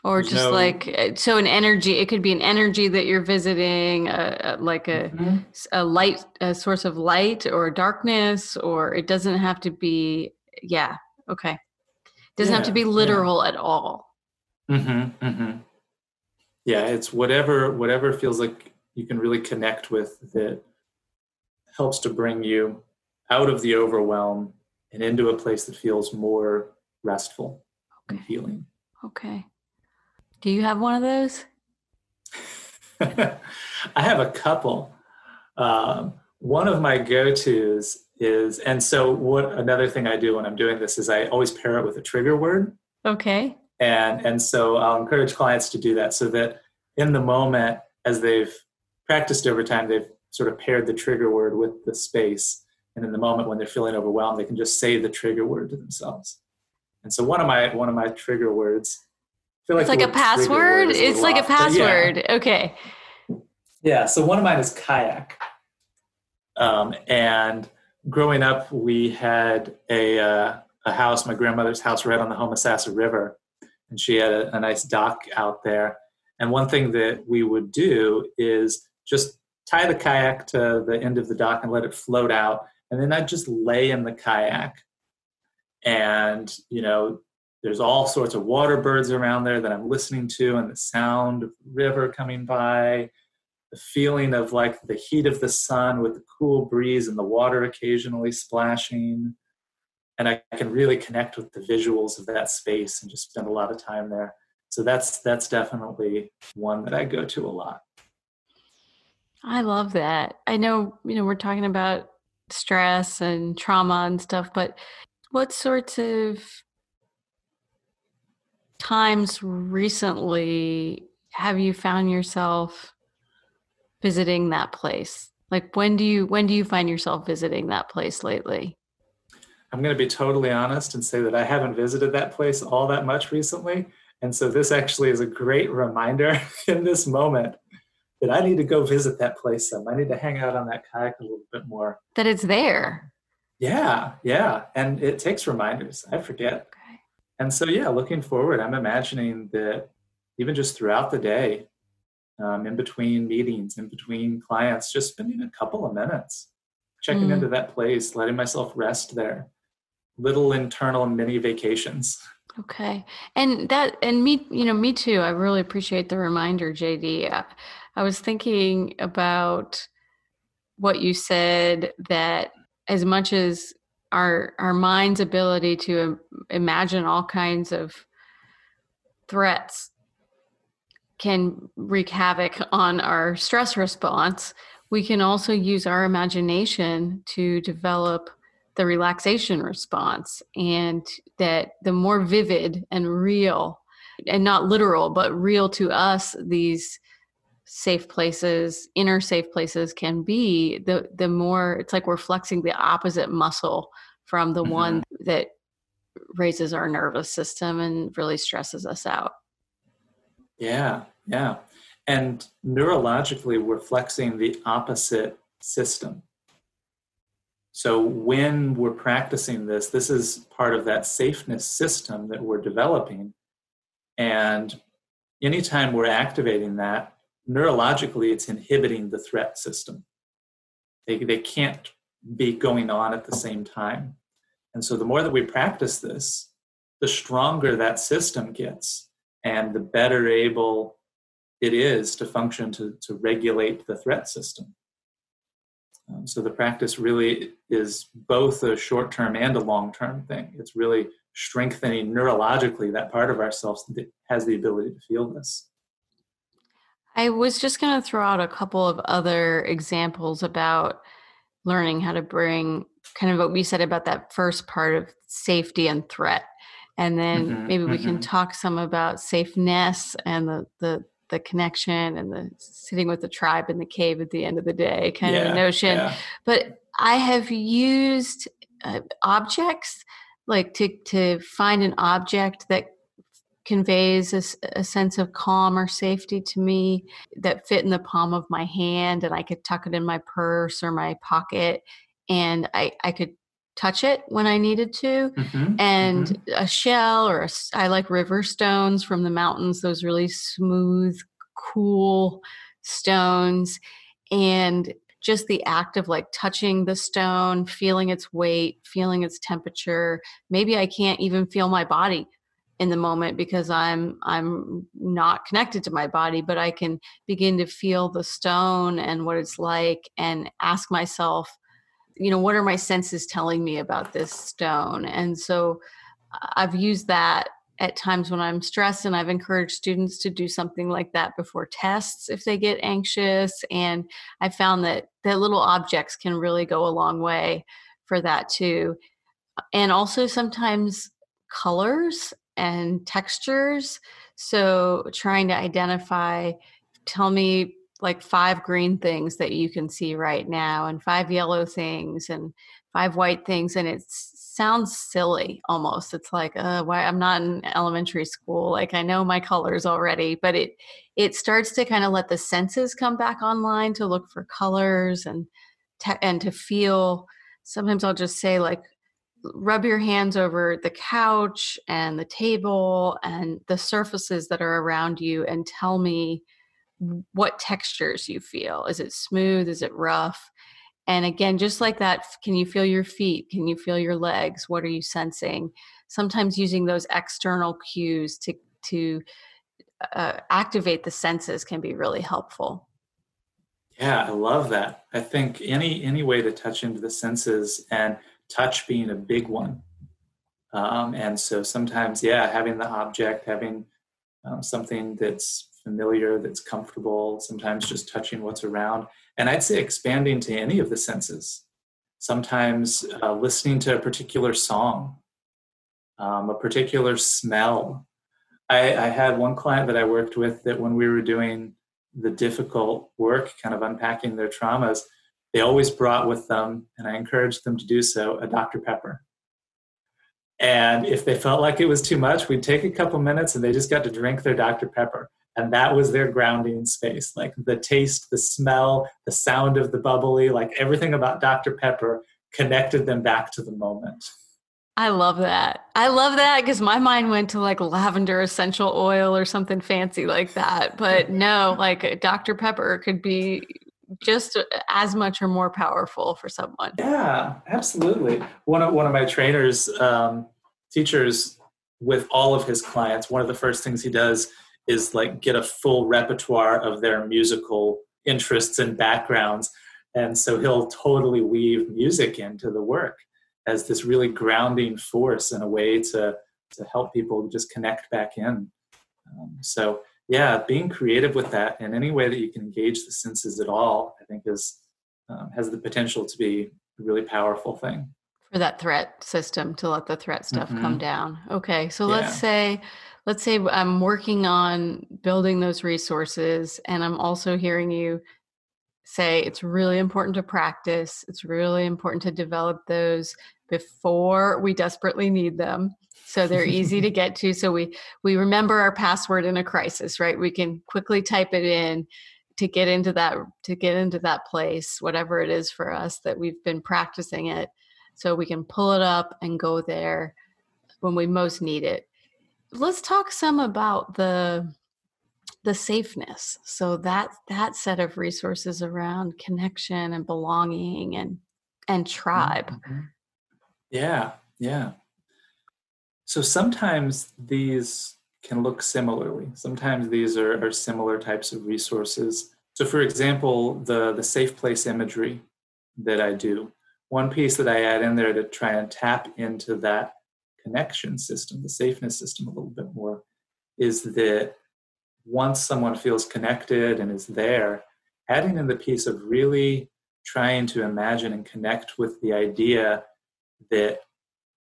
or just no, like uh, so an energy it could be an energy that you're visiting uh, uh like a, mm-hmm. a light a source of light or darkness or it doesn't have to be yeah okay it doesn't yeah, have to be literal yeah. at all mm-hmm, mm-hmm. yeah it's whatever whatever feels like you can really connect with that helps to bring you out of the overwhelm and into a place that feels more restful okay. and healing okay do you have one of those? I have a couple. Um, one of my go-tos is, and so what another thing I do when I'm doing this is I always pair it with a trigger word. Okay. And and so I'll encourage clients to do that so that in the moment, as they've practiced over time, they've sort of paired the trigger word with the space. And in the moment when they're feeling overwhelmed, they can just say the trigger word to themselves. And so one of my one of my trigger words like it's like a password. It's like a password. Yeah. Okay. Yeah. So one of mine is kayak. Um, and growing up, we had a uh, a house, my grandmother's house, right on the Homosassa River, and she had a, a nice dock out there. And one thing that we would do is just tie the kayak to the end of the dock and let it float out, and then I'd just lay in the kayak and you know there's all sorts of water birds around there that I'm listening to, and the sound of river coming by, the feeling of like the heat of the sun with the cool breeze and the water occasionally splashing. And I can really connect with the visuals of that space and just spend a lot of time there. So that's that's definitely one that I go to a lot. I love that. I know, you know, we're talking about stress and trauma and stuff, but what sorts of times recently have you found yourself visiting that place? Like when do you when do you find yourself visiting that place lately? I'm going to be totally honest and say that I haven't visited that place all that much recently. And so this actually is a great reminder in this moment that I need to go visit that place some. I need to hang out on that kayak a little bit more. That it's there. Yeah, yeah. And it takes reminders. I forget and so yeah looking forward i'm imagining that even just throughout the day um, in between meetings in between clients just spending a couple of minutes checking mm. into that place letting myself rest there. Little internal mini vacations. Okay. And that and me you know me too i really appreciate the reminder jd I, I was thinking about what you said that as much as our our mind's ability to imagine all kinds of threats can wreak havoc on our stress response we can also use our imagination to develop the relaxation response and that the more vivid and real and not literal but real to us these safe places inner safe places can be the the more it's like we're flexing the opposite muscle from the mm-hmm. one that raises our nervous system and really stresses us out. Yeah yeah. And neurologically we're flexing the opposite system. So when we're practicing this this is part of that safeness system that we're developing. And anytime we're activating that neurologically it's inhibiting the threat system. They, they can't be going on at the same time. And so the more that we practice this, the stronger that system gets and the better able it is to function to, to regulate the threat system. Um, so the practice really is both a short term and a long term thing. It's really strengthening neurologically that part of ourselves that has the ability to feel this. I was just going to throw out a couple of other examples about learning how to bring kind of what we said about that first part of safety and threat and then Mhm, maybe we can mhm. talk some about safeness and the the the connection and the sitting with the tribe in the cave at the end of the day kind of Yeah, a notion yeah. but i have used uh, objects like to to find an object that conveys a sense of calm or safety to me that fit in the palm of my hand and i could tuck it in my purse or my pocket and i i could touch it when i needed to Mhm, and mhm. a shell or a I like river stones from the mountains, those really smooth, cool stones. And just the act of like touching the stone, feeling its weight, feeling its temperature. Maybe I can't even feel my body in the moment because I'm I'm not connected to my body, but I can begin to feel the stone and what it's like and ask myself, you know what are my senses telling me about this stone? And so i've used that at times when i'm stressed and i've encouraged students to do something like that before tests if they get anxious. And i found that that little objects can really go a long way for that too. And also sometimes colors and textures so trying to identify tell me like five green things that you can see right now and five yellow things and five white things and it sounds silly almost it's like uh why i'm not in elementary school like i know my colors already but it it starts to kind of let the senses come back online to look for colors and te- and to feel sometimes i'll just say like rub your hands over the couch and the table and the surfaces that are around you and tell me what textures you feel. Is it smooth? Is it rough? And again, just like that, can you feel your feet? Can you feel your legs? What are you sensing? Sometimes using those external cues to to uh, activate the senses can be really helpful. Yeah, I love that. I think any any way to touch into the senses and touch being a big one. Um, and so sometimes, yeah, having the object, having um, something that's familiar, that's comfortable, sometimes just touching what's around. And I'd say expanding to any of the senses. Sometimes uh, listening to a particular song, um, a particular smell. I, I had one client that I worked with that when we were doing the difficult work, kind of unpacking their traumas, they always brought with them, and I encouraged them to do so, a Dr. Pepper. And if they felt like it was too much, we'd take a couple minutes and they just got to drink their Dr. Pepper. And that was their grounding space. Like the taste, the smell, the sound of the bubbly, like everything about Dr. Pepper connected them back to the moment. I love that. I love that because my mind went to like lavender essential oil or something fancy like that. But no, like Dr. Pepper could be just as much or more powerful for someone. Yeah, absolutely. One of one of my trainers, um, teachers, with all of his clients, one of the first things he does is like get a full repertoire of their musical interests and backgrounds, and so he'll totally weave music into the work as this really grounding force and a way to to help people just connect back in. Um, so yeah, being creative with that in any way that you can engage the senses at all, I think is um, has the potential to be a really powerful thing. For that threat system to let the threat stuff come Mhm. down. Okay, so Yeah. let's say let's say I'm working on building those resources and I'm also hearing you say it's really important to practice. It's really important to develop those before we desperately need them. So they're easy to get to. So we we remember our password in a crisis, right? We can quickly type it in to get into that to get into that place, whatever it is for us that we've been practicing it. So we can pull it up and go there when we most need it. Let's talk some about the the safeness so that that set of resources around connection and belonging and and tribe Mhm. Yeah, yeah. So sometimes these can look similarly. Sometimes these are, are similar types of resources. So, for example, the, the safe place imagery that I do, one piece that I add in there to try and tap into that connection system, the safeness system a little bit more, is that once someone feels connected and is there, adding in the piece of really trying to imagine and connect with the idea that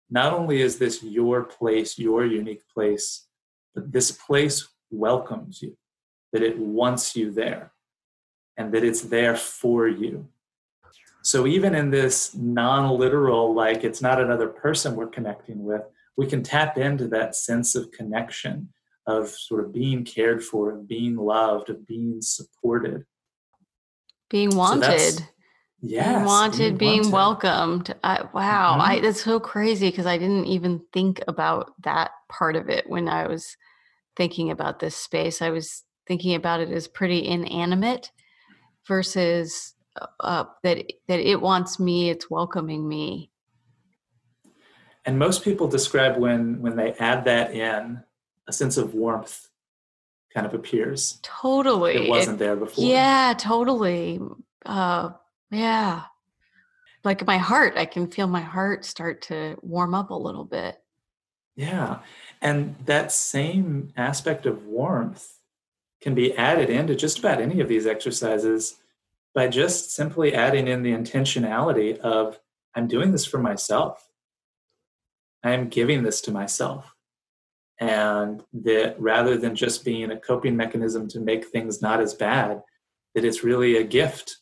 not only is this your place, your unique place, but this place welcomes you, that it wants you there, and that it's there for you. So even in this non literal, like it's not another person we're connecting with, we can tap into that sense of connection, of sort of being cared for, of being loved, of being supported. Being wanted. So yes, being wanted, being, being wanted. welcomed. I, wow, mm-hmm. I, that's so crazy because I didn't even think about that part of it when I was thinking about this space. I was thinking about it as pretty inanimate versus uh, that that it wants me, it's welcoming me. And most people describe when when they add that in, a sense of warmth kind of appears. Totally, it wasn't there before. Yeah, totally. Uh, yeah, like my heart, I can feel my heart start to warm up a little bit. Yeah, and that same aspect of warmth can be added into just about any of these exercises by just simply adding in the intentionality of I'm doing this for myself. I am giving this to myself. And that rather than just being a coping mechanism to make things not as bad, that it's really a gift.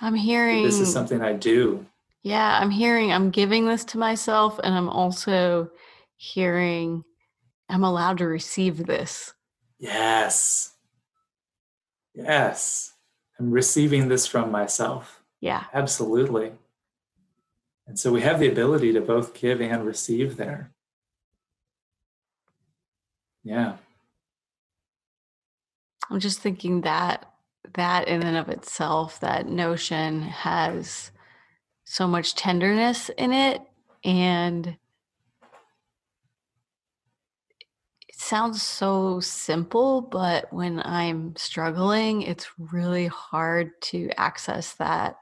I'm hearing this is something I do. Yeah, I'm hearing I'm giving this to myself, and I'm also hearing I'm allowed to receive this. Yes. Yes. I'm receiving this from myself. Yeah. Absolutely. And so we have the ability to both give and receive there. Yeah. I'm just thinking that that in and of itself, that notion has so much tenderness in it and it sounds so simple, but when I'm struggling, it's really hard to access that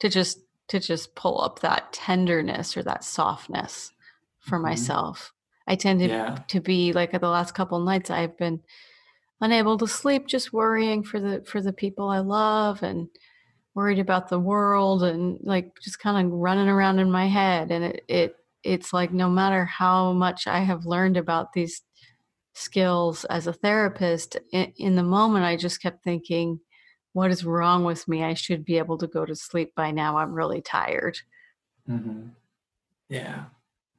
to just to just pull up that tenderness or that softness for mm-hmm. myself. I tend to yeah. to be like at the last couple nights I've been unable to sleep just worrying for the for the people I love and worried about the world and like just kind of running around in my head. And it it it's like no matter how much I have learned about these skills as a therapist in, in, the moment i just kept thinking what is wrong with me? I should be able to go to sleep by now. I'm really tired. Mm-hmm. yeah.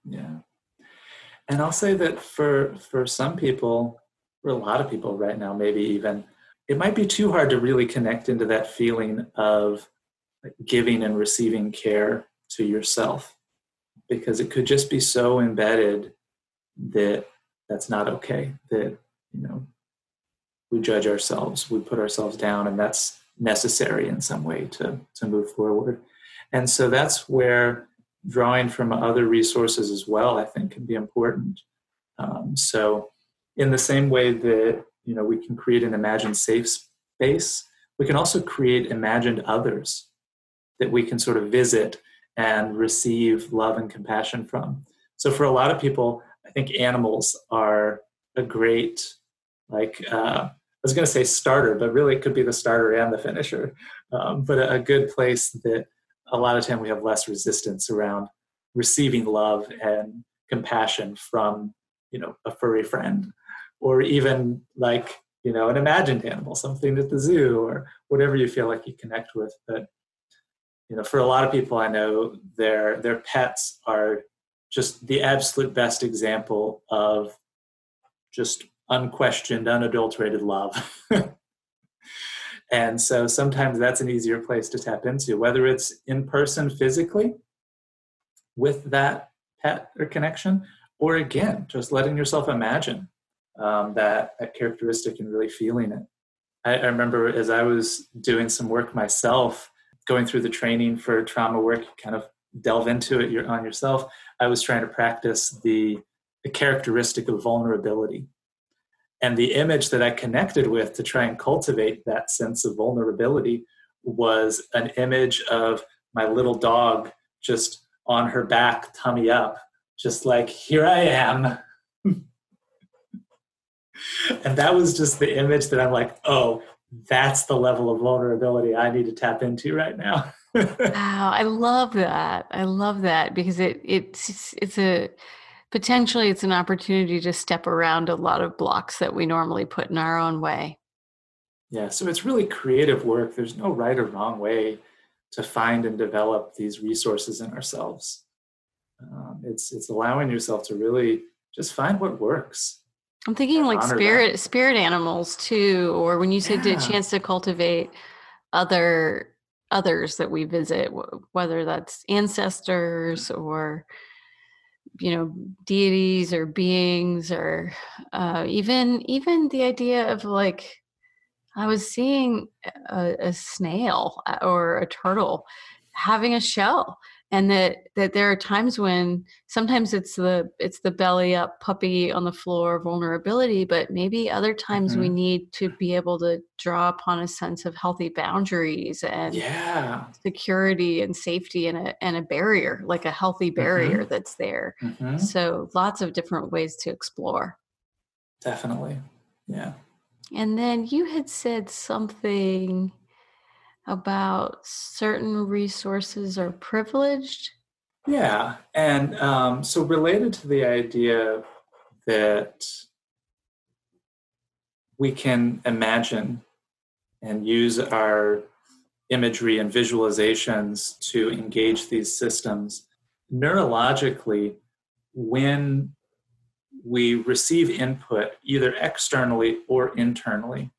Yeah and i'll say that for for some people for a lot of people right now maybe even it might be too hard to really connect into that feeling of giving and receiving care to yourself. Because it could just be so embedded that that's not okay that you know we judge ourselves we put ourselves down and that's necessary in some way to to move forward. And so that's where drawing from other resources as well i think can be important um, so in the same way that you know we can create an imagined safe space we can also create imagined others that we can sort of visit and receive love and compassion from so for a lot of people I think animals are a great, like, uh, I was going to say starter, but really it could be the starter and the finisher. Um, but a, a good place that a lot of time we have less resistance around receiving love and compassion from, you know, a furry friend, or even like, you know, an imagined animal, something at the zoo, or whatever you feel like you connect with. But you know, for a lot of people I know, their their pets are just the absolute best example of just unquestioned, unadulterated love. and so sometimes that's an easier place to tap into, whether it's in person physically with that pet or connection, or again, just letting yourself imagine um, that, that characteristic and really feeling it. I, I remember as I was doing some work myself, going through the training for trauma work, kind of delve into it on yourself. I was trying to practice the, the characteristic of vulnerability. And the image that I connected with to try and cultivate that sense of vulnerability was an image of my little dog just on her back, tummy up, just like, here I am. and that was just the image that I'm like, oh, that's the level of vulnerability I need to tap into right now. wow, I love that. I love that because it it's it's a potentially it's an opportunity to step around a lot of blocks that we normally put in our own way. Yeah, so it's really creative work. There's no right or wrong way to find and develop these resources in ourselves. Um, it's it's allowing yourself to really just find what works. I'm thinking like spirit that. spirit animals too, or when you said yeah. the chance to cultivate other others that we visit, whether that's ancestors or you know deities or beings or uh, even even the idea of like I was seeing a, a snail uh, or a turtle having a shell and that that there are times when sometimes it's the it's the belly up puppy on the floor vulnerability but maybe other times mm-hmm. we need to be able to draw upon a sense of healthy boundaries and yeah security and safety and a and a barrier like a healthy barrier mm-hmm. that's there mm-hmm. so lots of different ways to explore definitely yeah and then you had said something about certain resources are privileged? Yeah. And um, so, related to the idea that we can imagine and use our imagery and visualizations to engage these systems, neurologically, when we receive input either externally or internally,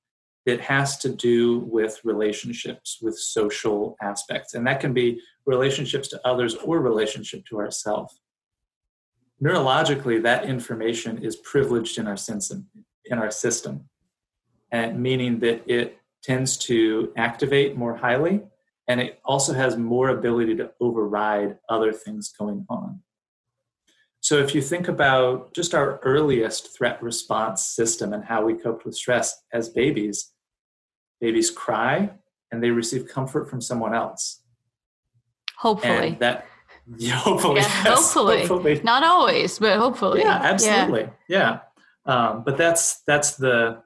it has to do with relationships, with social aspects. And that can be relationships to others or relationship to ourselves. Neurologically, that information is privileged in our system, in our system, and meaning that it tends to activate more highly, and it also has more ability to override other things going on. So, if you think about just our earliest threat response system and how we coped with stress as babies, babies cry and they receive comfort from someone else. Hopefully. And that yeah, hopefully, yeah, yes, hopefully. hopefully. Not always, but hopefully. Yeah, absolutely. Yeah. yeah. Um, but that's that's the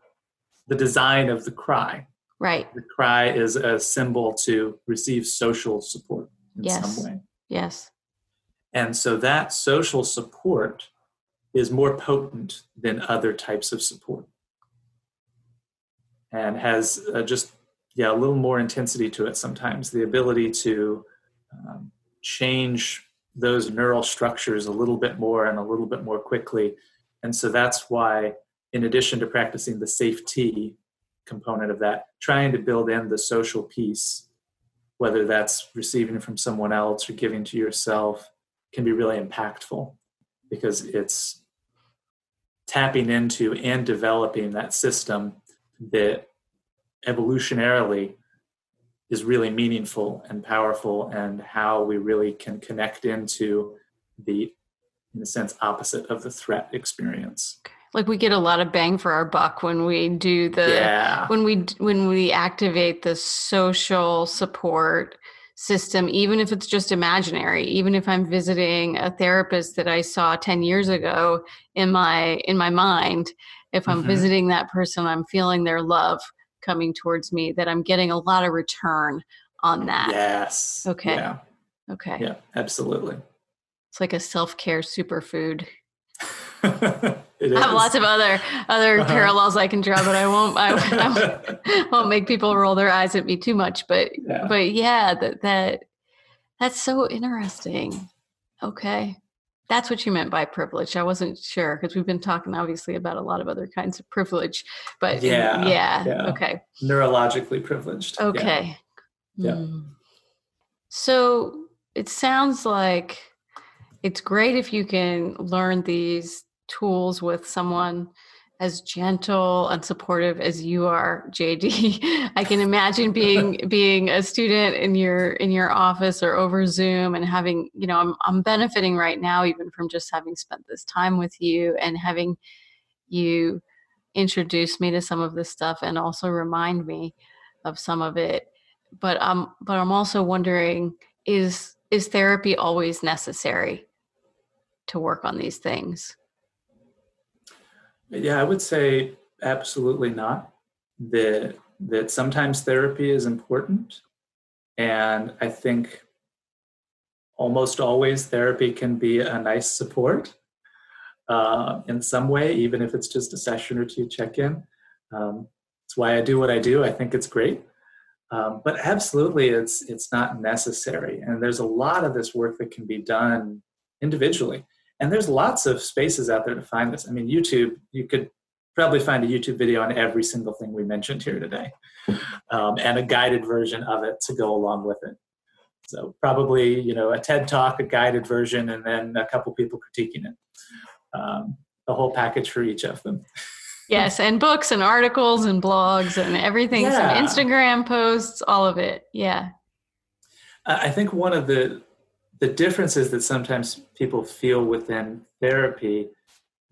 the design of the cry. Right. The cry is a symbol to receive social support in yes. some way. Yes. And so that social support is more potent than other types of support and has uh, just yeah a little more intensity to it sometimes. The ability to um, change those neural structures a little bit more and a little bit more quickly. And so that's why in addition to practicing the safety component of that trying to build in the social piece whether that's receiving from someone else or giving to yourself can be really impactful because it's tapping into and developing that system that evolutionarily is really meaningful and powerful and how we really can connect into the in a sense opposite of the threat experience. Like we get a lot of bang for our buck when we do the yeah. when we when we activate the social support system even if it's just imaginary. Even if i'm visiting a therapist that i saw 10 years ago in my in my mind if i'm mm-hmm. visiting that person i'm feeling their love coming towards me that i'm getting a lot of return on that yes okay yeah. okay yeah absolutely it's like a self-care superfood I have lots of other other uh-huh. parallels I can draw, but I won't. I, I, won't make people roll their eyes at me too much. But yeah. but yeah, that that that's so interesting. Okay, that's what you meant by privilege. I wasn't sure because we've been talking obviously about a lot of other kinds of privilege, but yeah, yeah, yeah. okay, neurologically privileged. Okay, yeah. Mm. So it sounds like it's great if you can learn these tools with someone as gentle and supportive as you are jd i can imagine being being a student in your in your office or over zoom and having you know I'm, I'm benefiting right now even from just having spent this time with you and having you introduce me to some of this stuff and also remind me of some of it. But um but i'm also wondering is is therapy always necessary to work on these things yeah, I would say absolutely not. That that sometimes therapy is important, And I think almost always therapy can be a nice support uh, in some way, even if it's just a session or two check in. Um, it's why I do what I do. I think it's great. Um, but absolutely, it's it's not necessary. And there's a lot of this work that can be done individually. And there's lots of spaces out there to find this. I mean, YouTube, you could probably find a YouTube video on every single thing we mentioned here today, um, and a guided version of it to go along with it. So probably, you know, a TED Talk, a guided version, and then a couple people critiquing it. Um, the whole package for each of them. Yes, and books and articles and blogs and everything. Yeah. Some Instagram posts, all of it. Yeah. I think one of the the differences that sometimes people feel within therapy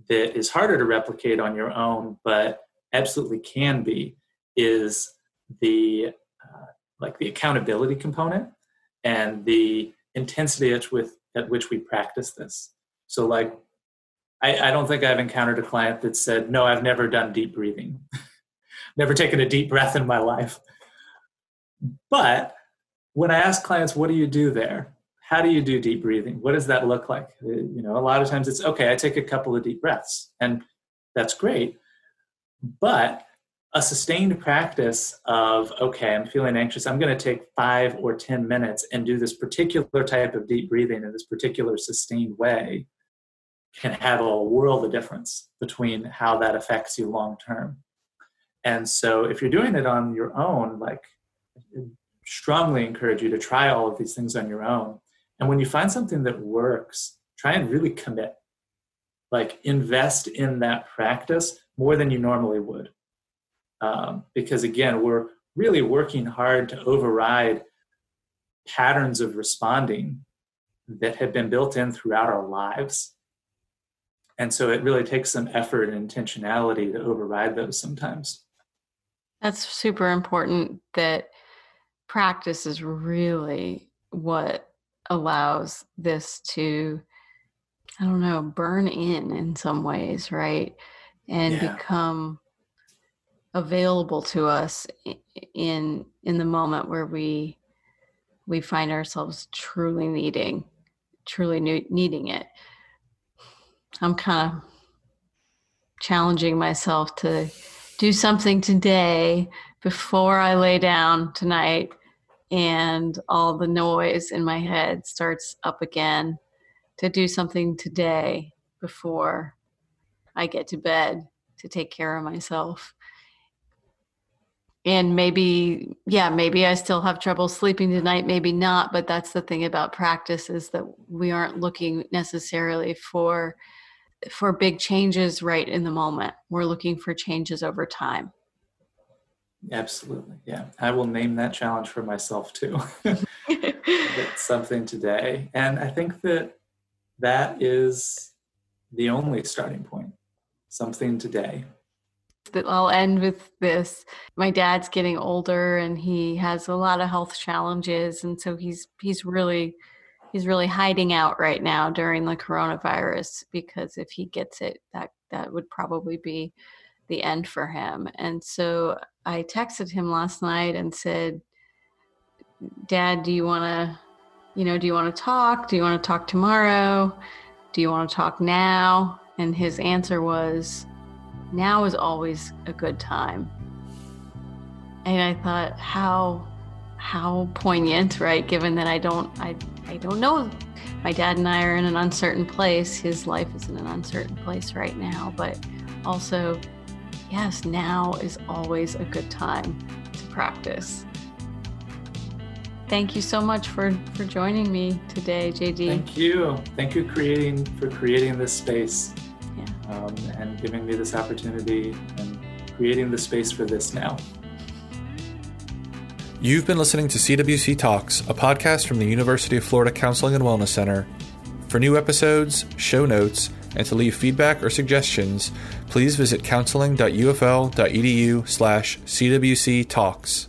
that is harder to replicate on your own, but absolutely can be, is the uh, like the accountability component and the intensity at, with, at which we practice this. So, like I, I don't think I've encountered a client that said, No, I've never done deep breathing, never taken a deep breath in my life. But when I ask clients, What do you do there? How do you do deep breathing? What does that look like? Uh, you know, a lot of times it's okay, I take a couple of deep breaths, and that's great. But a sustained practice of okay i'm feeling anxious i'm going to take five or ten minutes and do this particular type of deep breathing in this particular sustained way can have a world of difference between how that affects you long term. And so if you're doing it on your own, like strongly encourage you to try all of these things on your own. And when you find something that works, try and really commit. Like invest in that practice more than you normally would. Um, because again, we're really working hard to override patterns of responding that have been built in throughout our lives and so it really takes some effort and intentionality to override those sometimes that's super important that practice is really what allows this to i don't know burn in in some ways right and yeah. become available to us in in the moment where we we find ourselves truly needing truly needing it I'm kind of challenging myself to do something today before I lay down tonight and all the noise in my head starts up again to do something today before I get to bed to take care of myself. And maybe, yeah, maybe I still have trouble sleeping tonight, maybe not. But that's the thing about practice is that we aren't looking necessarily for for big changes right in the moment. We're looking for changes over time. Absolutely. Yeah. I will name that challenge for myself too. Something today. And I think that that is the only starting point. Something today. I'll end with this. My dad's getting older and he has a lot of health challenges and so he's he's really he's really hiding out right now during the coronavirus because if he gets it that that would probably be the end for him. And so i texted him last night and said dad do you want to you know do you want to talk? Do you want to talk tomorrow? Do you want to talk now? And his answer was now is always a good time. And i thought how how poignant right given that i don't i I don't know. My dad and I are in an uncertain place. His life is in an uncertain place right now, but also, yes, now is always a good time to practice. Thank you so much for for joining me today, JD. Thank you. Thank you creating for creating this space. Yeah. Um, and giving me this opportunity and creating the space for this now. You've been listening to CWC Talks, a podcast from the University of Florida Counseling and Wellness Center. For new episodes, show notes, and to leave feedback or suggestions, please visit counseling.ufl.edu slash CWC Talks.